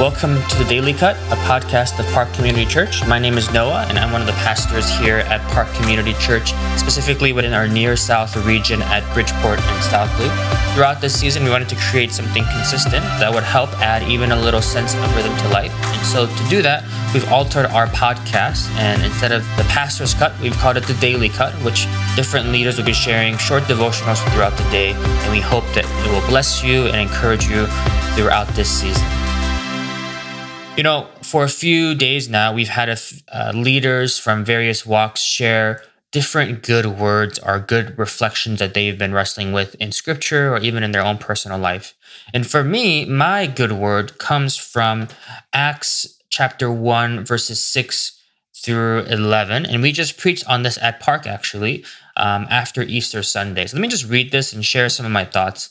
Welcome to the Daily Cut, a podcast of Park Community Church. My name is Noah, and I'm one of the pastors here at Park Community Church, specifically within our near south region at Bridgeport and South Loop. Throughout this season, we wanted to create something consistent that would help add even a little sense of rhythm to life. And so, to do that, we've altered our podcast, and instead of the pastor's cut, we've called it the Daily Cut, which different leaders will be sharing short devotionals throughout the day. And we hope that it will bless you and encourage you throughout this season. You know, for a few days now, we've had uh, leaders from various walks share different good words or good reflections that they've been wrestling with in scripture or even in their own personal life. And for me, my good word comes from Acts chapter 1, verses 6 through 11. And we just preached on this at Park actually um, after Easter Sunday. So let me just read this and share some of my thoughts.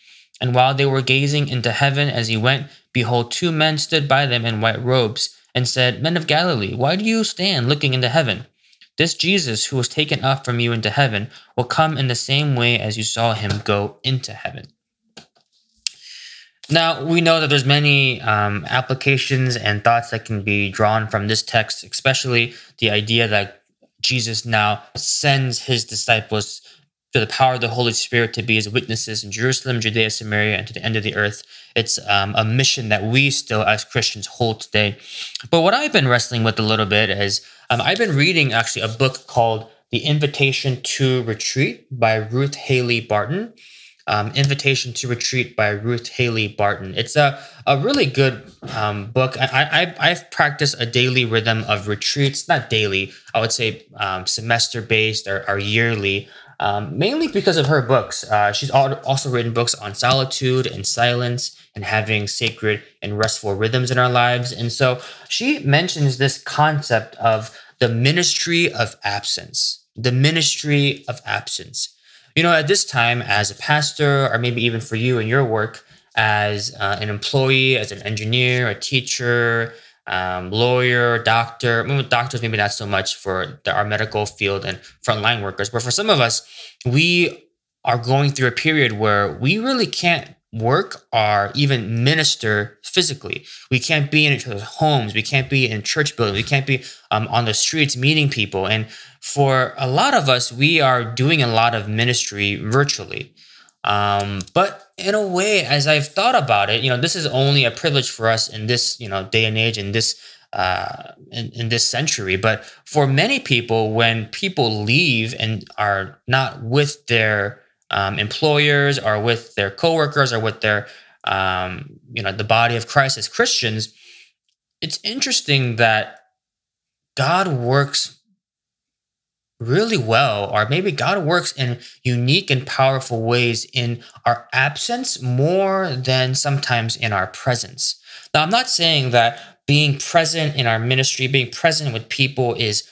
And while they were gazing into heaven as he went, behold, two men stood by them in white robes, and said, Men of Galilee, why do you stand looking into heaven? This Jesus, who was taken up from you into heaven, will come in the same way as you saw him go into heaven. Now we know that there's many um, applications and thoughts that can be drawn from this text, especially the idea that Jesus now sends his disciples to the power of the Holy Spirit to be his witnesses in Jerusalem, Judea, Samaria, and to the end of the earth. It's um, a mission that we still, as Christians, hold today. But what I've been wrestling with a little bit is um, I've been reading actually a book called The Invitation to Retreat by Ruth Haley Barton. Um, Invitation to Retreat by Ruth Haley Barton. It's a, a really good um, book. I, I, have practiced a daily rhythm of retreats, not daily, I would say um, semester based or, or yearly um, mainly because of her books. Uh, she's also written books on solitude and silence and having sacred and restful rhythms in our lives. And so she mentions this concept of the ministry of absence, the ministry of absence. You know, at this time, as a pastor, or maybe even for you in your work as uh, an employee, as an engineer, a teacher, um, lawyer, doctor. doctors, maybe not so much for the, our medical field and frontline workers, but for some of us, we are going through a period where we really can't work or even minister physically. We can't be in each other's homes. We can't be in church buildings. We can't be um, on the streets meeting people. And for a lot of us, we are doing a lot of ministry virtually. Um, but in a way, as I've thought about it, you know, this is only a privilege for us in this, you know, day and age, in this, uh, in, in this century. But for many people, when people leave and are not with their um, employers or with their coworkers or with their, um, you know, the body of Christ as Christians, it's interesting that God works really well, or maybe God works in unique and powerful ways in our absence more than sometimes in our presence. Now, I'm not saying that being present in our ministry, being present with people is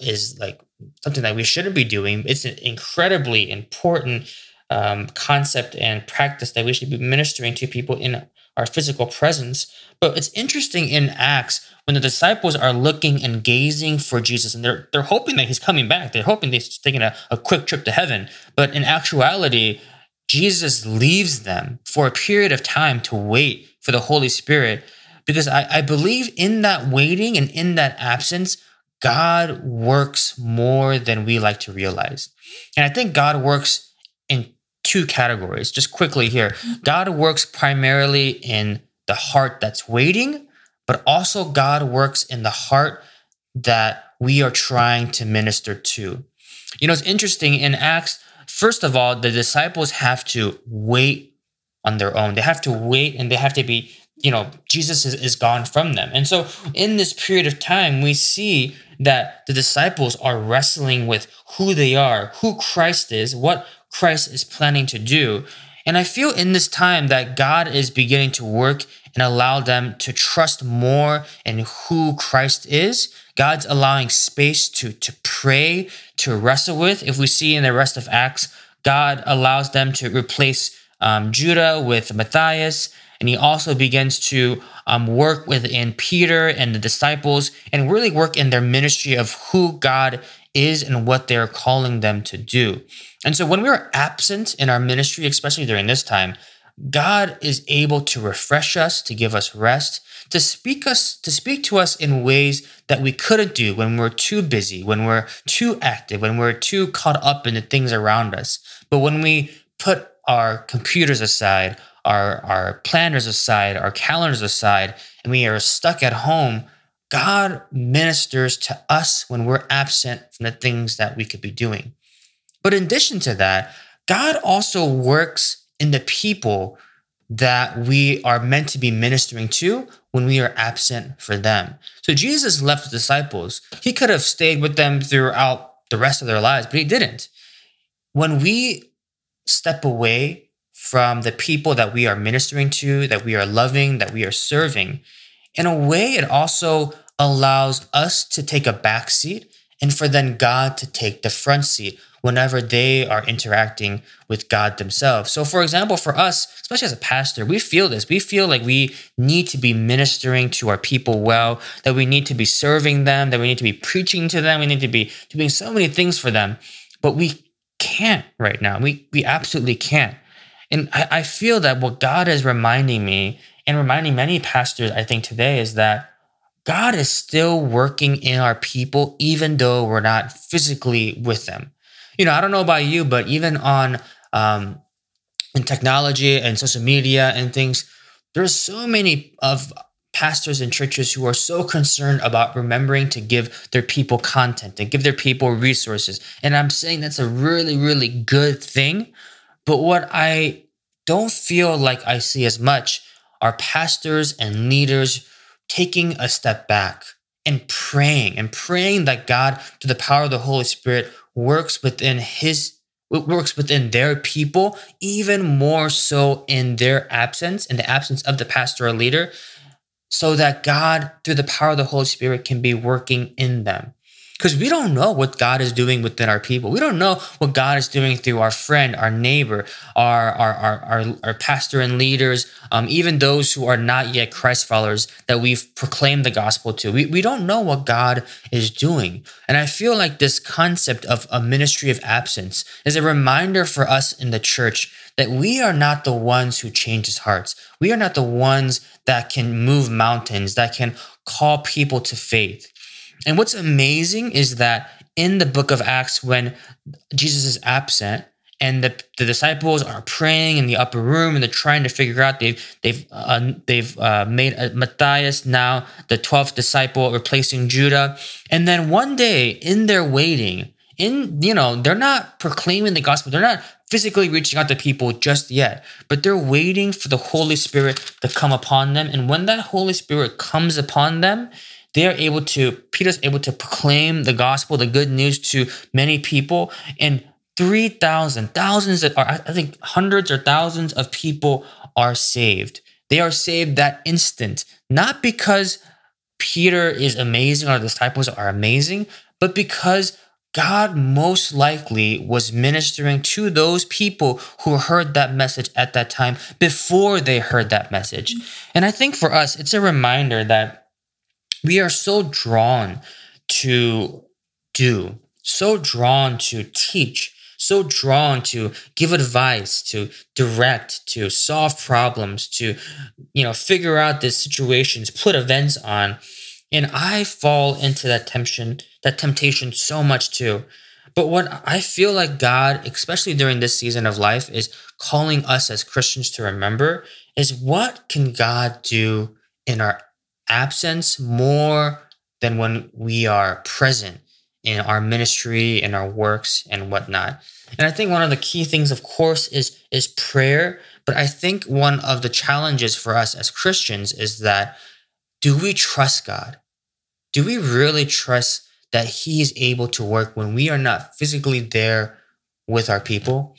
is like something that we shouldn't be doing. It's an incredibly important um, concept and practice that we should be ministering to people in our physical presence. But it's interesting in Acts when the disciples are looking and gazing for Jesus and they're they're hoping that he's coming back. They're hoping he's taking a, a quick trip to heaven. But in actuality, Jesus leaves them for a period of time to wait for the Holy Spirit. Because I, I believe in that waiting and in that absence, God works more than we like to realize. And I think God works two categories. Just quickly here God works primarily in the heart that's waiting, but also God works in the heart that we are trying to minister to. You know, it's interesting in Acts, first of all, the disciples have to wait on their own. They have to wait and they have to be, you know, Jesus is, is gone from them. And so in this period of time, we see that the disciples are wrestling with who they are, who Christ is, what Christ is planning to do. And I feel in this time that God is beginning to work and allow them to trust more in who Christ is. God's allowing space to, to pray, to wrestle with. If we see in the rest of Acts, God allows them to replace um, Judah with Matthias, and he also begins to um, work within Peter and the disciples and really work in their ministry of who God is and what they're calling them to do. And so when we're absent in our ministry, especially during this time, God is able to refresh us, to give us rest, to speak us to speak to us in ways that we couldn't do when we're too busy, when we're too active, when we're too caught up in the things around us. But when we put our computers aside, our, our planners aside, our calendars aside, and we are stuck at home, God ministers to us when we're absent from the things that we could be doing. But in addition to that, God also works in the people that we are meant to be ministering to when we are absent for them. So Jesus left the disciples. He could have stayed with them throughout the rest of their lives, but he didn't. When we step away from the people that we are ministering to, that we are loving, that we are serving, in a way, it also allows us to take a back seat and for then God to take the front seat whenever they are interacting with God themselves. So, for example, for us, especially as a pastor, we feel this. We feel like we need to be ministering to our people well, that we need to be serving them, that we need to be preaching to them, we need to be doing so many things for them, but we can't right now. We, we absolutely can't. And I, I feel that what God is reminding me and reminding many pastors, I think, today is that God is still working in our people, even though we're not physically with them you know, I don't know about you, but even on um, in technology and social media and things, there's so many of pastors and churches who are so concerned about remembering to give their people content and give their people resources. And I'm saying that's a really, really good thing. But what I don't feel like I see as much are pastors and leaders taking a step back and praying and praying that God, to the power of the Holy Spirit, works within his works within their people even more so in their absence in the absence of the pastoral leader so that god through the power of the holy spirit can be working in them because we don't know what God is doing within our people. We don't know what God is doing through our friend, our neighbor, our our our our, our pastor and leaders, um, even those who are not yet Christ followers that we've proclaimed the gospel to. We we don't know what God is doing, and I feel like this concept of a ministry of absence is a reminder for us in the church that we are not the ones who changes hearts. We are not the ones that can move mountains, that can call people to faith. And what's amazing is that in the book of Acts, when Jesus is absent and the, the disciples are praying in the upper room and they're trying to figure out they've they've uh, they've uh, made Matthias now the twelfth disciple replacing Judah, and then one day in their waiting, in you know they're not proclaiming the gospel, they're not physically reaching out to people just yet, but they're waiting for the Holy Spirit to come upon them, and when that Holy Spirit comes upon them they are able to, Peter's able to proclaim the gospel, the good news to many people. And 3,000, thousands, that are, I think hundreds or thousands of people are saved. They are saved that instant, not because Peter is amazing or the disciples are amazing, but because God most likely was ministering to those people who heard that message at that time before they heard that message. And I think for us, it's a reminder that we are so drawn to do, so drawn to teach, so drawn to give advice, to direct, to solve problems, to you know figure out the situations, put events on. And I fall into that temptation, that temptation so much too. But what I feel like God, especially during this season of life, is calling us as Christians to remember is what can God do in our absence more than when we are present in our ministry and our works and whatnot. And I think one of the key things, of course, is is prayer. But I think one of the challenges for us as Christians is that do we trust God? Do we really trust that He is able to work when we are not physically there with our people?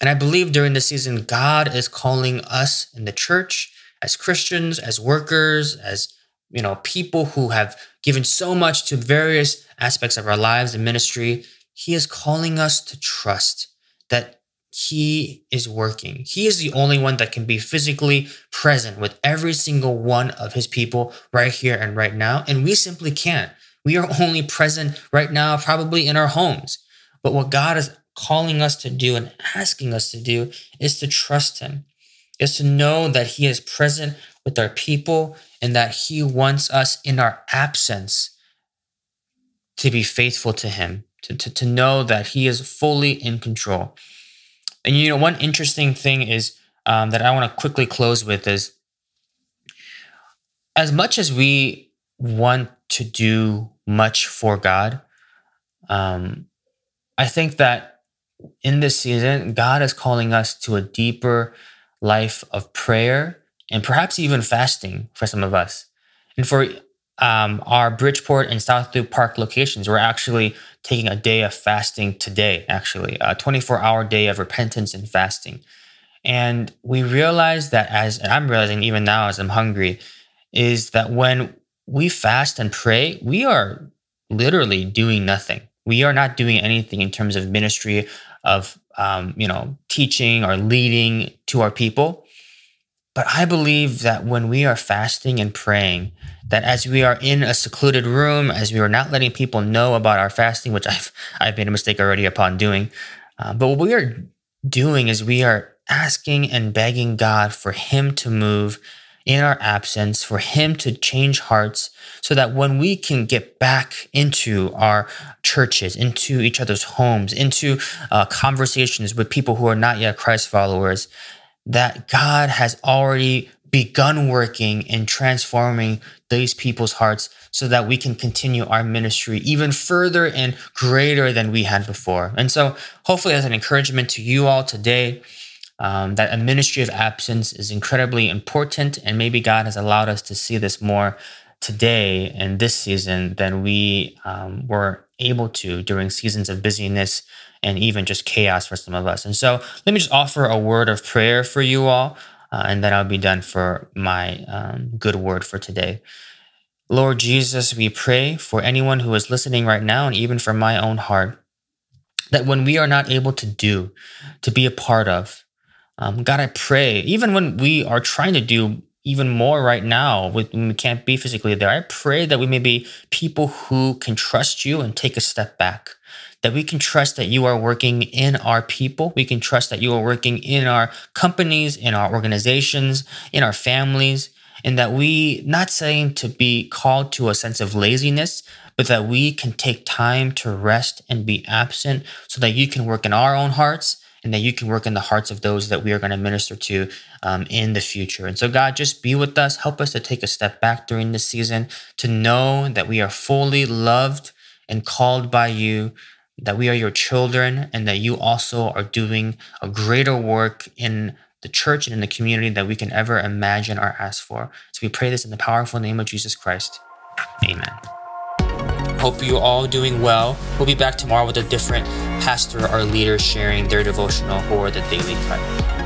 And I believe during the season, God is calling us in the church as Christians, as workers, as you know, people who have given so much to various aspects of our lives and ministry, he is calling us to trust that he is working. He is the only one that can be physically present with every single one of his people right here and right now. And we simply can't. We are only present right now, probably in our homes. But what God is calling us to do and asking us to do is to trust him, is to know that he is present with our people and that he wants us in our absence to be faithful to him, to, to, to know that he is fully in control. And you know, one interesting thing is um, that I want to quickly close with is as much as we want to do much for God, um, I think that in this season, God is calling us to a deeper life of prayer and perhaps even fasting for some of us. And for um, our Bridgeport and South Loop Park locations, we're actually taking a day of fasting today, actually, a 24 hour day of repentance and fasting. And we realize that as, I'm realizing even now as I'm hungry, is that when we fast and pray, we are literally doing nothing. We are not doing anything in terms of ministry, of um, you know, teaching or leading to our people. But I believe that when we are fasting and praying, that as we are in a secluded room, as we are not letting people know about our fasting, which I've I've made a mistake already upon doing, uh, but what we are doing is we are asking and begging God for Him to move in our absence, for Him to change hearts, so that when we can get back into our churches, into each other's homes, into uh, conversations with people who are not yet Christ followers, that God has already begun working in transforming these people's hearts so that we can continue our ministry even further and greater than we had before. And so, hopefully, as an encouragement to you all today, um, that a ministry of absence is incredibly important. And maybe God has allowed us to see this more today and this season than we um, were able to during seasons of busyness and even just chaos for some of us. And so let me just offer a word of prayer for you all, uh, and then I'll be done for my um, good word for today. Lord Jesus, we pray for anyone who is listening right now, and even for my own heart, that when we are not able to do, to be a part of, um, God, I pray, even when we are trying to do even more right now when we can't be physically there, I pray that we may be people who can trust you and take a step back that we can trust that you are working in our people. We can trust that you are working in our companies, in our organizations, in our families, and that we, not saying to be called to a sense of laziness, but that we can take time to rest and be absent so that you can work in our own hearts and that you can work in the hearts of those that we are going to minister to um, in the future. And so, God, just be with us. Help us to take a step back during this season to know that we are fully loved and called by you that we are your children and that you also are doing a greater work in the church and in the community that we can ever imagine or ask for. So we pray this in the powerful name of Jesus Christ. Amen. Hope you all doing well. We'll be back tomorrow with a different pastor or leader sharing their devotional or the daily cut.